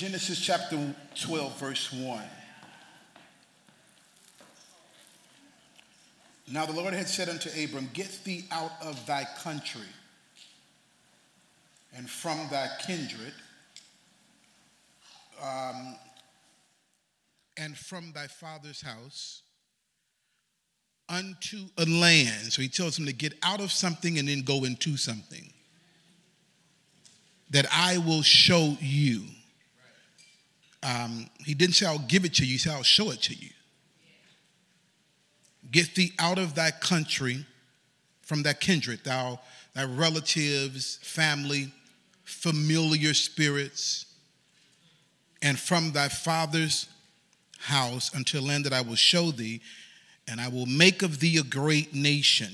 Genesis chapter 12, verse 1. Now the Lord had said unto Abram, Get thee out of thy country and from thy kindred um, and from thy father's house unto a land. So he tells him to get out of something and then go into something that I will show you. Um, he didn't say, I'll give it to you, he said, I'll show it to you. Get thee out of thy country, from thy kindred, thou, thy relatives, family, familiar spirits, and from thy father's house until land that I will show thee, and I will make of thee a great nation.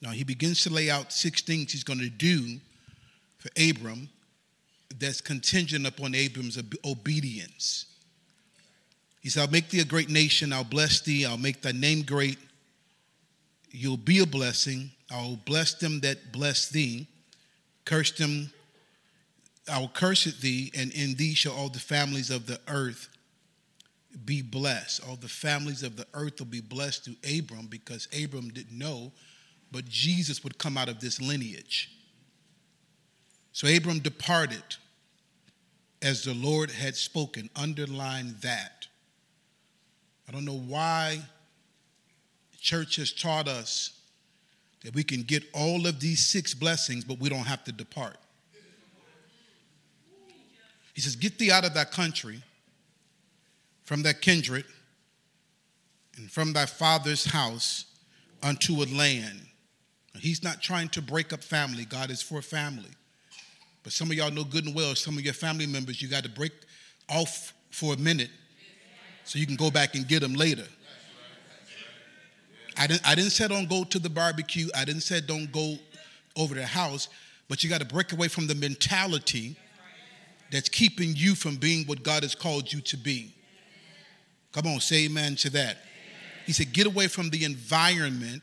Now he begins to lay out six things he's going to do for Abram that's contingent upon Abram's obedience. He said, I'll make thee a great nation, I'll bless thee, I'll make thy name great, you'll be a blessing, I'll bless them that bless thee, curse them, I'll curse it thee, and in thee shall all the families of the earth be blessed. All the families of the earth will be blessed through Abram because Abram didn't know, but Jesus would come out of this lineage. So Abram departed as the Lord had spoken. Underline that. I don't know why church has taught us that we can get all of these six blessings, but we don't have to depart. He says, Get thee out of that country, from that kindred, and from thy father's house unto a land. He's not trying to break up family. God is for family. But some of y'all know good and well, some of your family members, you got to break off for a minute so you can go back and get them later. I didn't, I didn't say don't go to the barbecue. I didn't say don't go over to the house, but you got to break away from the mentality that's keeping you from being what God has called you to be. Come on, say amen to that. He said, get away from the environment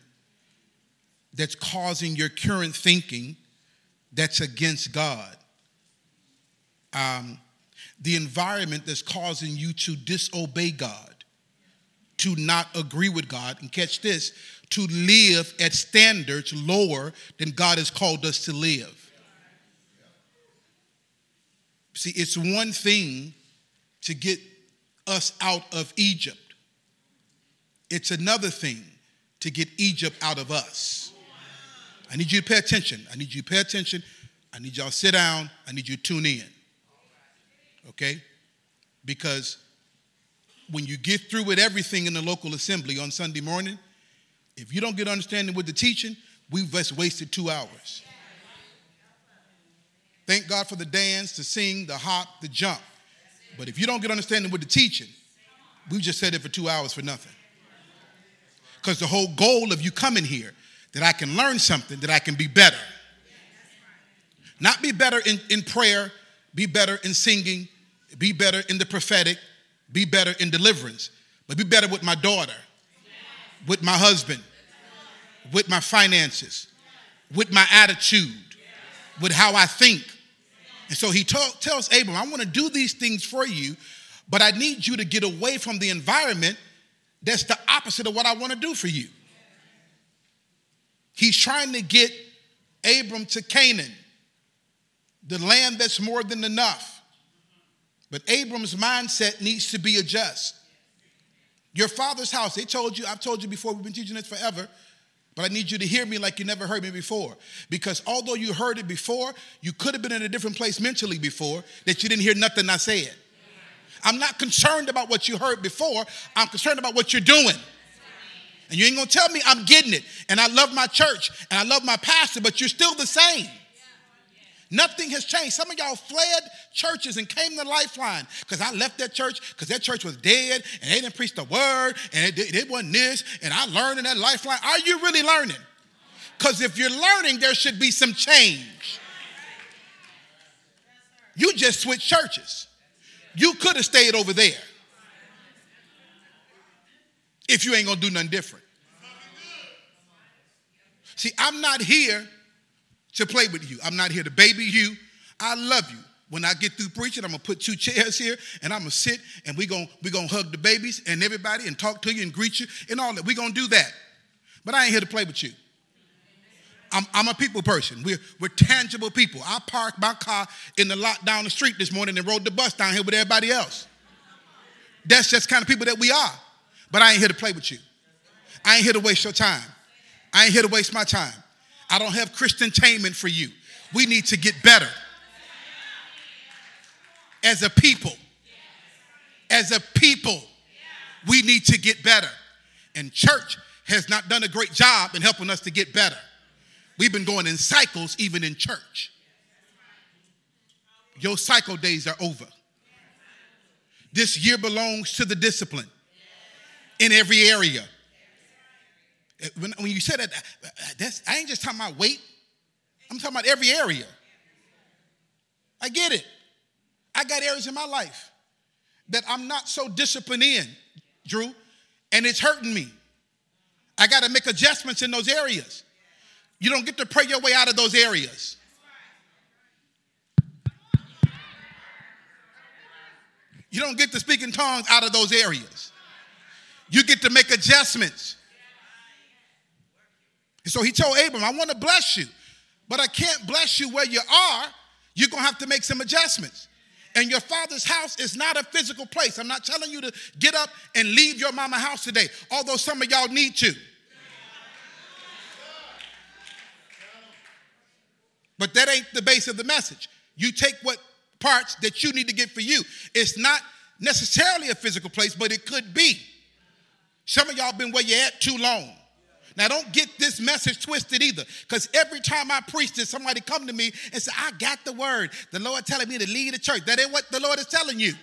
that's causing your current thinking that's against God. Um, the environment that's causing you to disobey God, to not agree with God, and catch this, to live at standards lower than God has called us to live. See, it's one thing to get us out of Egypt, it's another thing to get Egypt out of us. I need you to pay attention. I need you to pay attention. I need y'all to sit down. I need you to tune in. Okay? Because when you get through with everything in the local assembly on Sunday morning, if you don't get understanding with the teaching, we've just wasted two hours. Thank God for the dance, the sing, the hop, the jump. But if you don't get understanding with the teaching, we just said it for two hours for nothing. Because the whole goal of you coming here that I can learn something, that I can be better. Not be better in, in prayer, be better in singing, be better in the prophetic, be better in deliverance, but be better with my daughter, with my husband, with my finances, with my attitude, with how I think. And so he tells Abram, I want to do these things for you, but I need you to get away from the environment that's the opposite of what I want to do for you. He's trying to get Abram to Canaan, the land that's more than enough. But Abram's mindset needs to be adjusted. Your father's house, they told you, I've told you before, we've been teaching this forever, but I need you to hear me like you never heard me before. Because although you heard it before, you could have been in a different place mentally before that you didn't hear nothing I said. I'm not concerned about what you heard before, I'm concerned about what you're doing. And you ain't gonna tell me I'm getting it. And I love my church and I love my pastor, but you're still the same. Nothing has changed. Some of y'all fled churches and came to Lifeline because I left that church because that church was dead and they didn't preach the word and it, it wasn't this and I learned in that Lifeline. Are you really learning? Because if you're learning, there should be some change. You just switched churches. You could have stayed over there if you ain't gonna do nothing different. See, I'm not here to play with you. I'm not here to baby you. I love you. when I get through preaching, I'm gonna put two chairs here and I'm gonna sit and we're gonna we gonna hug the babies and everybody and talk to you and greet you and all that. We're gonna do that. But I ain't here to play with you. I'm, I'm a people person. We're, we're tangible people. I parked my car in the lot down the street this morning and rode the bus down here with everybody else. That's just kind of people that we are. But I ain't here to play with you. I ain't here to waste your time. I ain't here to waste my time. I don't have Christian taming for you. We need to get better as a people. As a people, we need to get better. And church has not done a great job in helping us to get better. We've been going in cycles, even in church. Your cycle days are over. This year belongs to the discipline in every area. Eh, when, when you said that, that's, I ain't just talking about weight, I'm talking about every area. I get it. I got areas in my life that I'm not so disciplined in, Drew, and it's hurting me. I got to make adjustments in those areas. You don't get to pray your way out of those areas. You don't get to speak in tongues out of those areas. You get to make adjustments. And So he told Abram, I want to bless you, but I can't bless you where you are. You're going to have to make some adjustments. And your father's house is not a physical place. I'm not telling you to get up and leave your mama house today, although some of y'all need to. But that ain't the base of the message. You take what parts that you need to get for you. It's not necessarily a physical place, but it could be. Some of y'all been where you're at too long. Now, don't get this message twisted either, because every time I preach this, somebody come to me and say, I got the word. The Lord telling me to lead the church. That ain't what the Lord is telling you.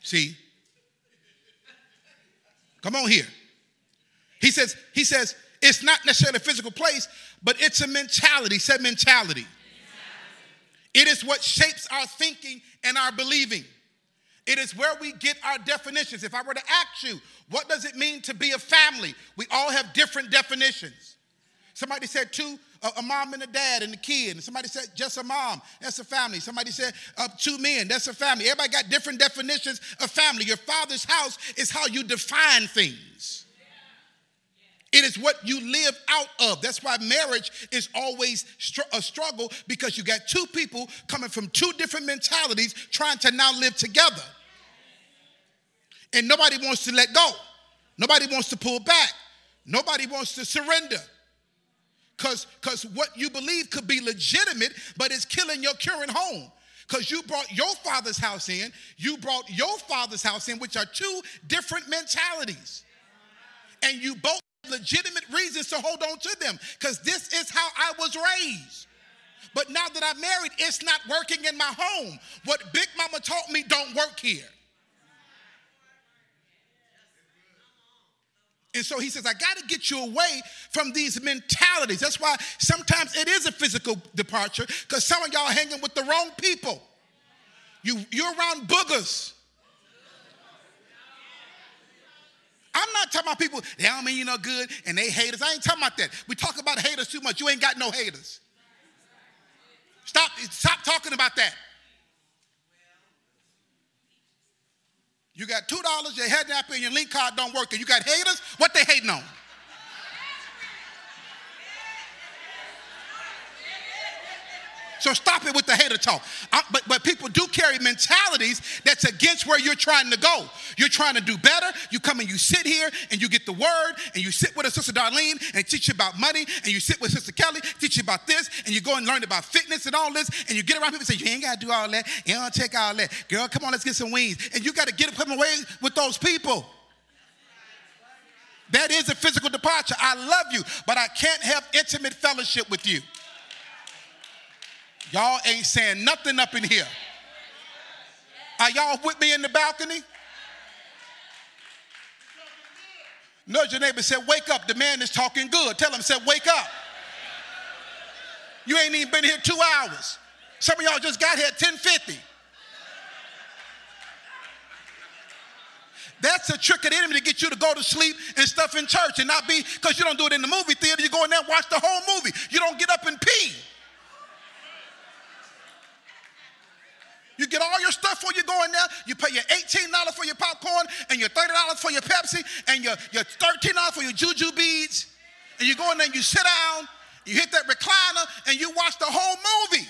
See? Come on here. He says, he says, it's not necessarily a physical place, but it's a mentality. Said mentality. mentality. It is what shapes our thinking and our believing. It is where we get our definitions. If I were to ask you, what does it mean to be a family? We all have different definitions. Somebody said two, a, mom and a dad and a kid. And somebody said just a mom, that's a family. Somebody said uh, two men, that's a family. Everybody got different definitions of family. Your father's house is how you define things. It is what you live out of. That's why marriage is always str- a struggle because you got two people coming from two different mentalities trying to now live together and nobody wants to let go. Nobody wants to pull back. Nobody wants to surrender. Because because what you believe could be legitimate, but it's killing your current home. Because you brought your father's house in, you brought your father's house in, which are two different mentalities. And you both legitimate reasons to hold on to them. Because this is how I was raised. But now that I'm married, it's not working in my home. What Big Mama taught me don't work here. And so he says, I got to get you away from these mentalities. That's why sometimes it is a physical departure because some of y'all hanging with the wrong people. You, you're around boogers. I'm not talking about people, they don't mean you no good and they hate us. I ain't talking about that. We talk about haters too much. You ain't got no haters. Stop, stop talking about that. You got two dollars, your head napper, and your link card don't work. And you got haters. What they hating on? So stop it with the hater talk. I, but, but people do carry mentalities that's against where you're trying to go. You're trying to do better. You come and you sit here and you get the word and you sit with a sister Darlene and teach you about money and you sit with sister Kelly, teach you about this and you go and learn about fitness and all this and you get around people and say, you ain't got to do all that. You don't take all that. Girl, come on, let's get some wings. And you got to get up away with those people. That is a physical departure. I love you, but I can't have intimate fellowship with you. Y'all ain't saying nothing up in here. Are y'all with me in the balcony? Nudge your neighbor said, Wake up. The man is talking good. Tell him, said, Wake up. You ain't even been here two hours. Some of y'all just got here at 1050. That's a trick of the enemy to get you to go to sleep and stuff in church and not be, because you don't do it in the movie theater. You go in there and watch the whole movie. You don't get up and pee. You get all your stuff before you go in there. You pay your $18 for your popcorn and your $30 for your Pepsi and your, your $13 for your juju beads. And you go in there and you sit down, you hit that recliner, and you watch the whole movie.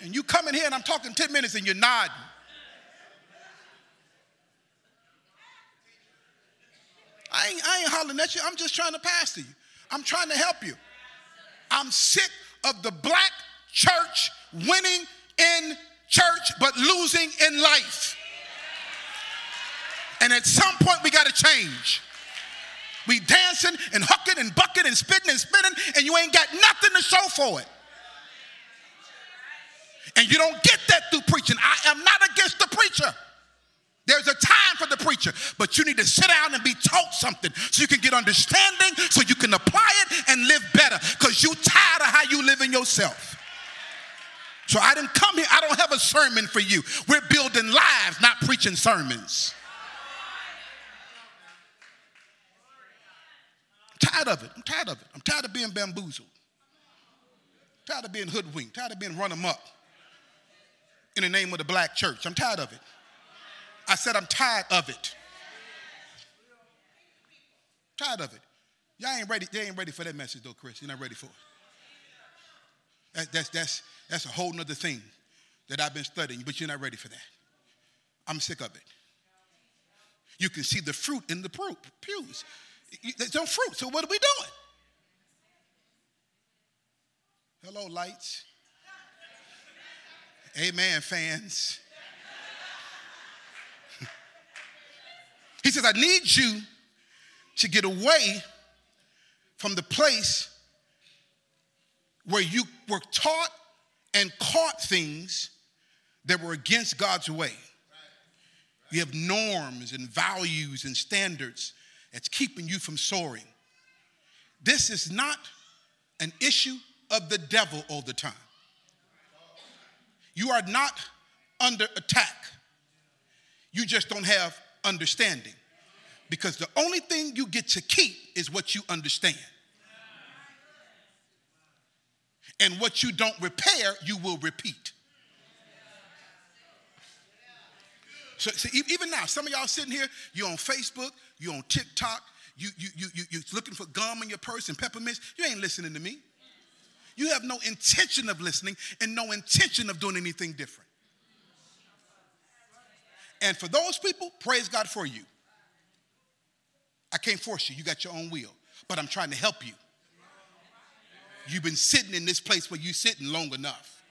And you come in here and I'm talking 10 minutes and you're nodding. I ain't, I ain't hollering at you. I'm just trying to pastor you. I'm trying to help you. I'm sick of the black church winning in church but losing in life. And at some point, we got to change. We dancing and hucking and bucking and spitting and spinning, and you ain't got nothing to show for it. And you don't get that through preaching. I am not against the preacher. There's a time for the preacher, but you need to sit down and be taught something so you can get understanding, so you can apply it and live better because you tired of how you live in yourself. So I didn't come here, I don't have a sermon for you. We're building lives, not preaching sermons. I'm tired of it. I'm tired of it. I'm tired of being bamboozled. I'm tired of being hoodwinked. I'm tired of being run amok in the name of the black church. I'm tired of it. I said, I'm tired of it. Tired of it. Y'all ain't ready. You ain't ready for that message though, Chris. You're not ready for it. That, that's, that's, that's a whole nother thing that I've been studying, but you're not ready for that. I'm sick of it. You can see the fruit in the pews. There's no fruit, so what are we doing? Hello, lights. Amen, fans. He says, I need you to get away from the place where you were taught and caught things that were against God's way. You have norms and values and standards that's keeping you from soaring. This is not an issue of the devil all the time. You are not under attack. You just don't have understanding. Because the only thing you get to keep is what you understand. And what you don't repair, you will repeat. So, so, even now, some of y'all sitting here, you're on Facebook, you're on TikTok, you, you, you, you, you're looking for gum in your purse and peppermints. You ain't listening to me. You have no intention of listening and no intention of doing anything different. And for those people, praise God for you. I can't force you, you got your own will, but I'm trying to help you. You've been sitting in this place where you're sitting long enough.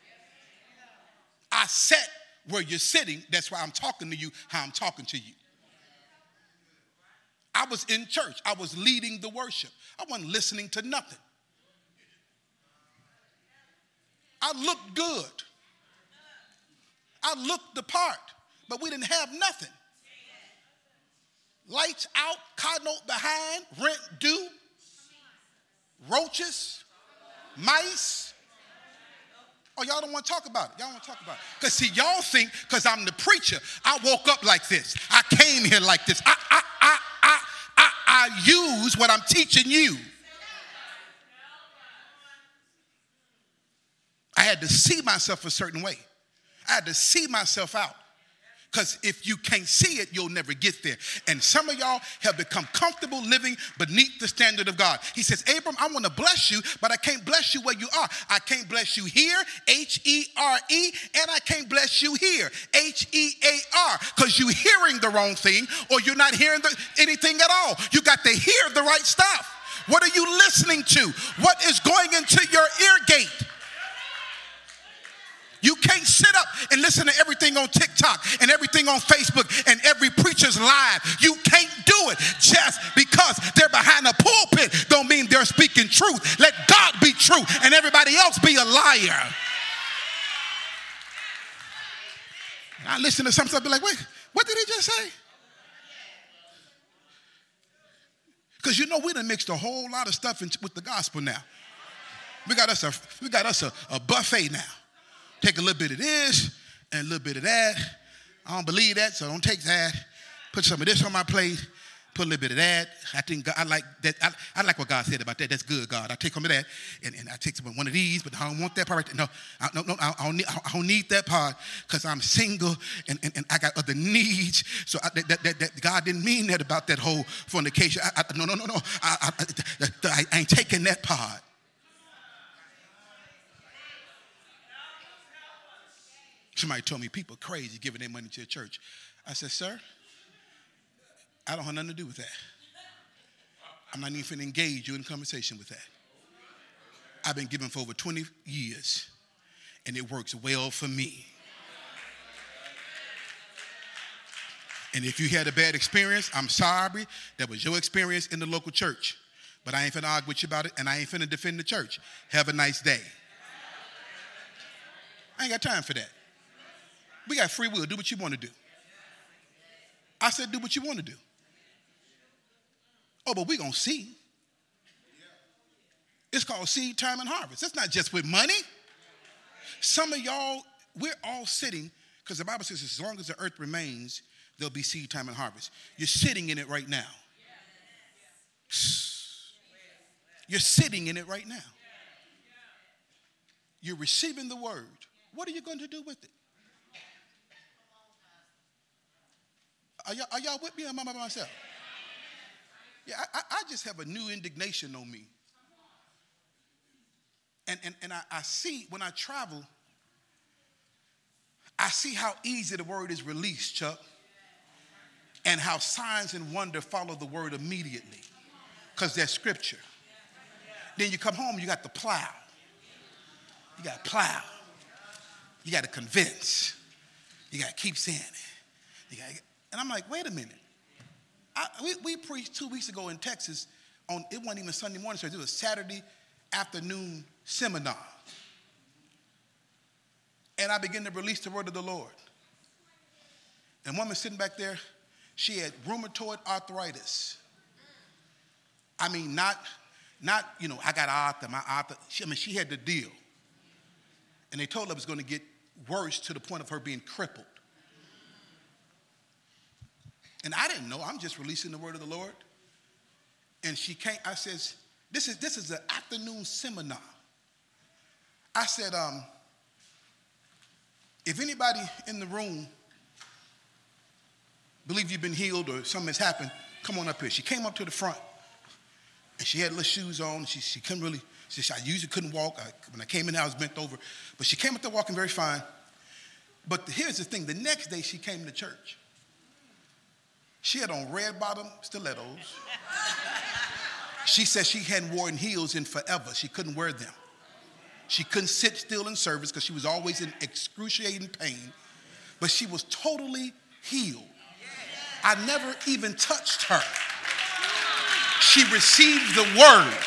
I sat where you're sitting, that's why I'm talking to you how I'm talking to you. I was in church, I was leading the worship, I wasn't listening to nothing. I looked good, I looked the part but we didn't have nothing. Lights out, car note behind, rent due, roaches, mice. Oh, y'all don't want to talk about it. Y'all don't want to talk about it. Because, see, y'all think because I'm the preacher, I woke up like this. I came here like this. I, I, I, I, I, I use what I'm teaching you. I had to see myself a certain way. I had to see myself out. Because if you can't see it, you'll never get there. And some of y'all have become comfortable living beneath the standard of God. He says, Abram, I want to bless you, but I can't bless you where you are. I can't bless you here, H E R E, and I can't bless you here, H E A R, because you're hearing the wrong thing or you're not hearing the, anything at all. You got to hear the right stuff. What are you listening to? What is going into your ear gate? You can't sit up and listen to everything on TikTok and everything on Facebook and every preacher's live. You can't do it just because they're behind a pulpit don't mean they're speaking truth. Let God be true and everybody else be a liar. I listen to some stuff be like, wait, what did he just say? Because you know we done mixed a whole lot of stuff in, with the gospel now. We got us a we got us a, a buffet now. Take a little bit of this and a little bit of that. I don't believe that, so don't take that. Put some of this on my plate. put a little bit of that. I think God, I like that. I, I, like what God said about that. That's good, God. I take some of that, and, and I take some one of these, but I don't want that part. Right no, I, no, no, I don't need, I don't need that part because I'm single and, and, and I got other needs. So I, that, that, that, God didn't mean that about that whole fornication. I, no, no, no, no. I, I ain't taking that part. Somebody told me people crazy giving their money to a church. I said, sir, I don't have nothing to do with that. I'm not even engage you in conversation with that. I've been giving for over 20 years, and it works well for me. And if you had a bad experience, I'm sorry. That was your experience in the local church. But I ain't finna argue with you about it, and I ain't finna defend the church. Have a nice day. I ain't got time for that. We got free will. Do what you want to do. I said, do what you want to do. Oh, but we're going to see. It's called seed time and harvest. It's not just with money. Some of y'all, we're all sitting, because the Bible says as long as the earth remains, there'll be seed time and harvest. You're sitting in it right now. You're sitting in it right now. You're receiving the word. What are you going to do with it? Are y'all, are y'all with me or am I by myself? Yeah, I, I just have a new indignation on me. And, and, and I, I see when I travel, I see how easy the word is released, Chuck, and how signs and wonder follow the word immediately because that's scripture. Then you come home, you got the plow. You got to plow. You got to convince. You got to keep saying it. You Gotta, and I'm like, wait a minute. I, we, we preached two weeks ago in Texas on, it wasn't even Sunday morning service, it was Saturday afternoon seminar. And I began to release the word of the Lord. And woman sitting back there, she had rheumatoid arthritis. I mean, not, not, you know, I got arthritis, my arthritis. She, I mean, she had the deal. And they told her it was going to get worse to the point of her being crippled. And I didn't know. I'm just releasing the word of the Lord. And she came, I says, this is this is an afternoon seminar. I said, um, if anybody in the room believe you've been healed or something has happened, come on up here. She came up to the front and she had little shoes on. She, she couldn't really, she said, I usually couldn't walk. I, when I came in, I was bent over. But she came up there walking very fine. But here's the thing the next day she came to church. She had on red bottom stilettos. she said she hadn't worn heels in forever. She couldn't wear them. She couldn't sit still in service because she was always in excruciating pain. But she was totally healed. I never even touched her. She received the word.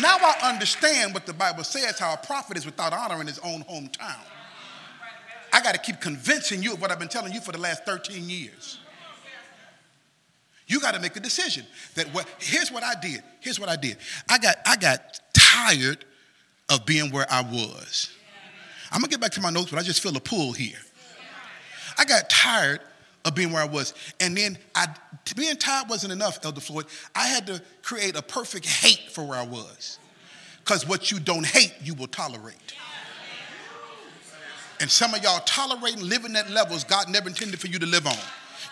Now I understand what the Bible says how a prophet is without honor in his own hometown. I got to keep convincing you of what I've been telling you for the last 13 years. You got to make a decision. That what here's what I did. Here's what I did. I got I got tired of being where I was. I'm gonna get back to my notes, but I just feel a pull here. I got tired of being where I was. And then I being tired wasn't enough, Elder Floyd. I had to create a perfect hate for where I was. Because what you don't hate, you will tolerate. And some of y'all tolerating living at levels God never intended for you to live on.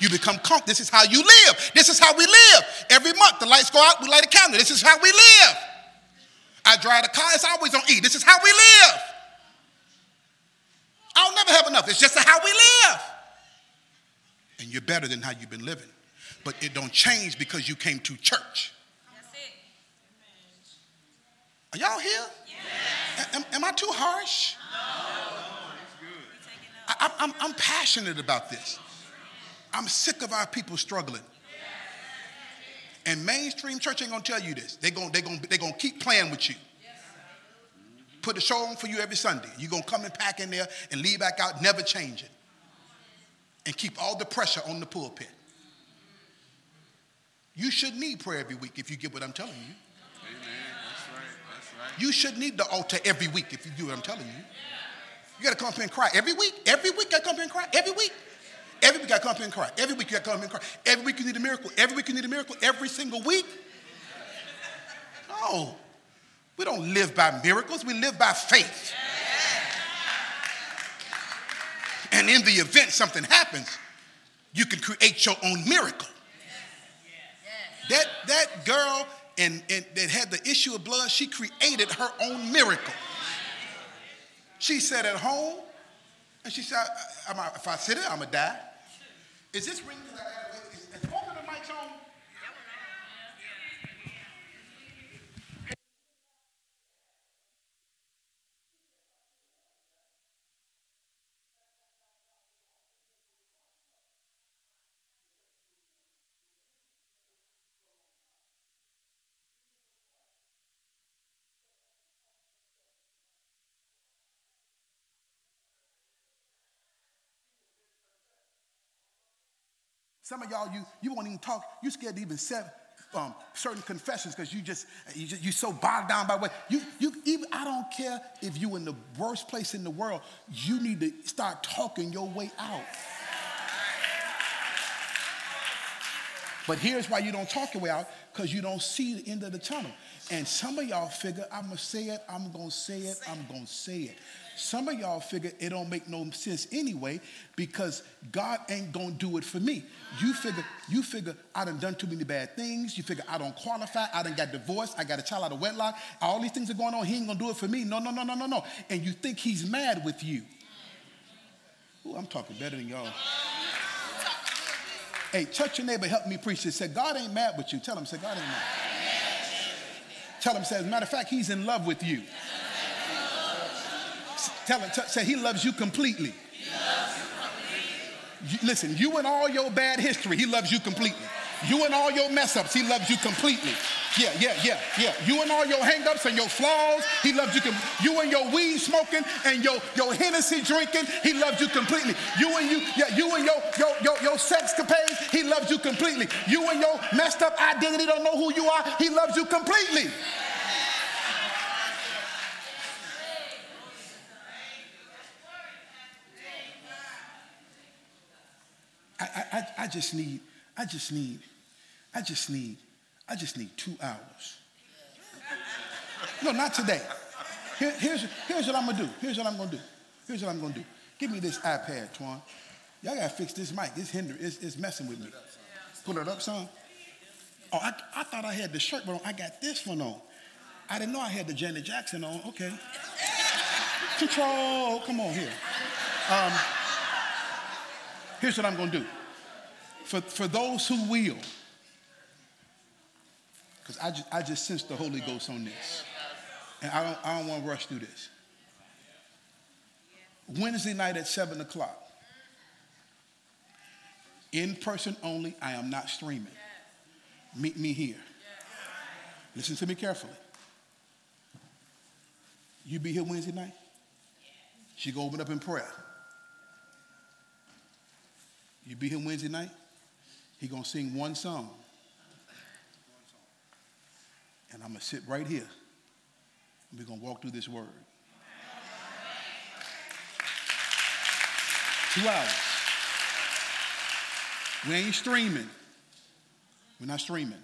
You become comfortable. This is how you live. This is how we live. Every month the lights go out, we light a candle. This is how we live. I drive the car, it's always on E. This is how we live. I'll never have enough. It's just how we live. And you're better than how you've been living. But it don't change because you came to church. Are y'all here? Yes. Am, am, I too harsh? I, I'm, I'm passionate about this. I'm sick of our people struggling. And mainstream church ain't gonna tell you this. They're gonna, they gonna, they gonna keep playing with you. Put a show on for you every Sunday. You're gonna come and pack in there and leave back out, never change it. And keep all the pressure on the pulpit. You should need prayer every week if you get what I'm telling you. Amen. That's right. That's right. You should need the altar every week if you do what I'm telling you. You gotta come up here and cry every week. Every week, you gotta come up here and cry every week. Every week I come up here and cry. Every week you got to come up here and cry. Every week you need a miracle. Every week you need a miracle. Every single week. No. We don't live by miracles. We live by faith. And in the event something happens, you can create your own miracle. That, that girl and that had the issue of blood, she created her own miracle. She sat at home and she said, I, I, if I sit here, I'm going to die. Is this ring? Some of y'all, you, you won't even talk. You're scared to even say um, certain confessions because you just, you just, you're so bogged down by what you, you even, I don't care if you're in the worst place in the world, you need to start talking your way out. But here's why you don't talk your way out because you don't see the end of the tunnel. And some of y'all figure, I'm going to say it, I'm going to say it, I'm going to say it. Some of y'all figure it don't make no sense anyway because God ain't gonna do it for me. You figure, you figure I done done too many bad things. You figure I don't qualify. I done got divorced. I got a child out of wedlock. All these things are going on. He ain't gonna do it for me. No, no, no, no, no, no. And you think he's mad with you. Ooh, I'm talking better than y'all. Hey, touch your neighbor, help me preach this. Say, God ain't mad with you. Tell him, say, God ain't mad. Tell him, say, as a matter of fact, he's in love with you. Tell him, say he. Loves you completely. listen, you and all your bad history, he loves you completely. You and all your mess ups, he loves you completely. Yeah, yeah, yeah, yeah. You and all your hangups and your flaws, he loves you. Com- you and your weed smoking and your, your Hennessy drinking, he loves you completely. You and you, yeah, you and your, your, your, your sex capades, he loves you completely. You and your messed up identity, don't know who you are, he loves you completely. I, I, I just need, I just need, I just need, I just need two hours. No, not today. Here, here's, here's what I'm gonna do. Here's what I'm gonna do. Here's what I'm gonna do. Give me this iPad, Twan. Y'all gotta fix this mic. It's hindering, it's, it's messing with me. Put it up, son. Oh, I, I thought I had the shirt, but I got this one on. I didn't know I had the Janet Jackson on. Okay. Control. Come on here. Um, Here's what I'm to do. For, for those who will, because I just, I just sense the Holy Ghost on this. And I don't, I don't want to rush through this. Wednesday night at 7 o'clock, in person only, I am not streaming. Meet me here. Listen to me carefully. You be here Wednesday night? She go open up in prayer. You be here Wednesday night, he gonna sing one song. And I'm gonna sit right here. And we're gonna walk through this word. Two hours. We ain't streaming. We're not streaming.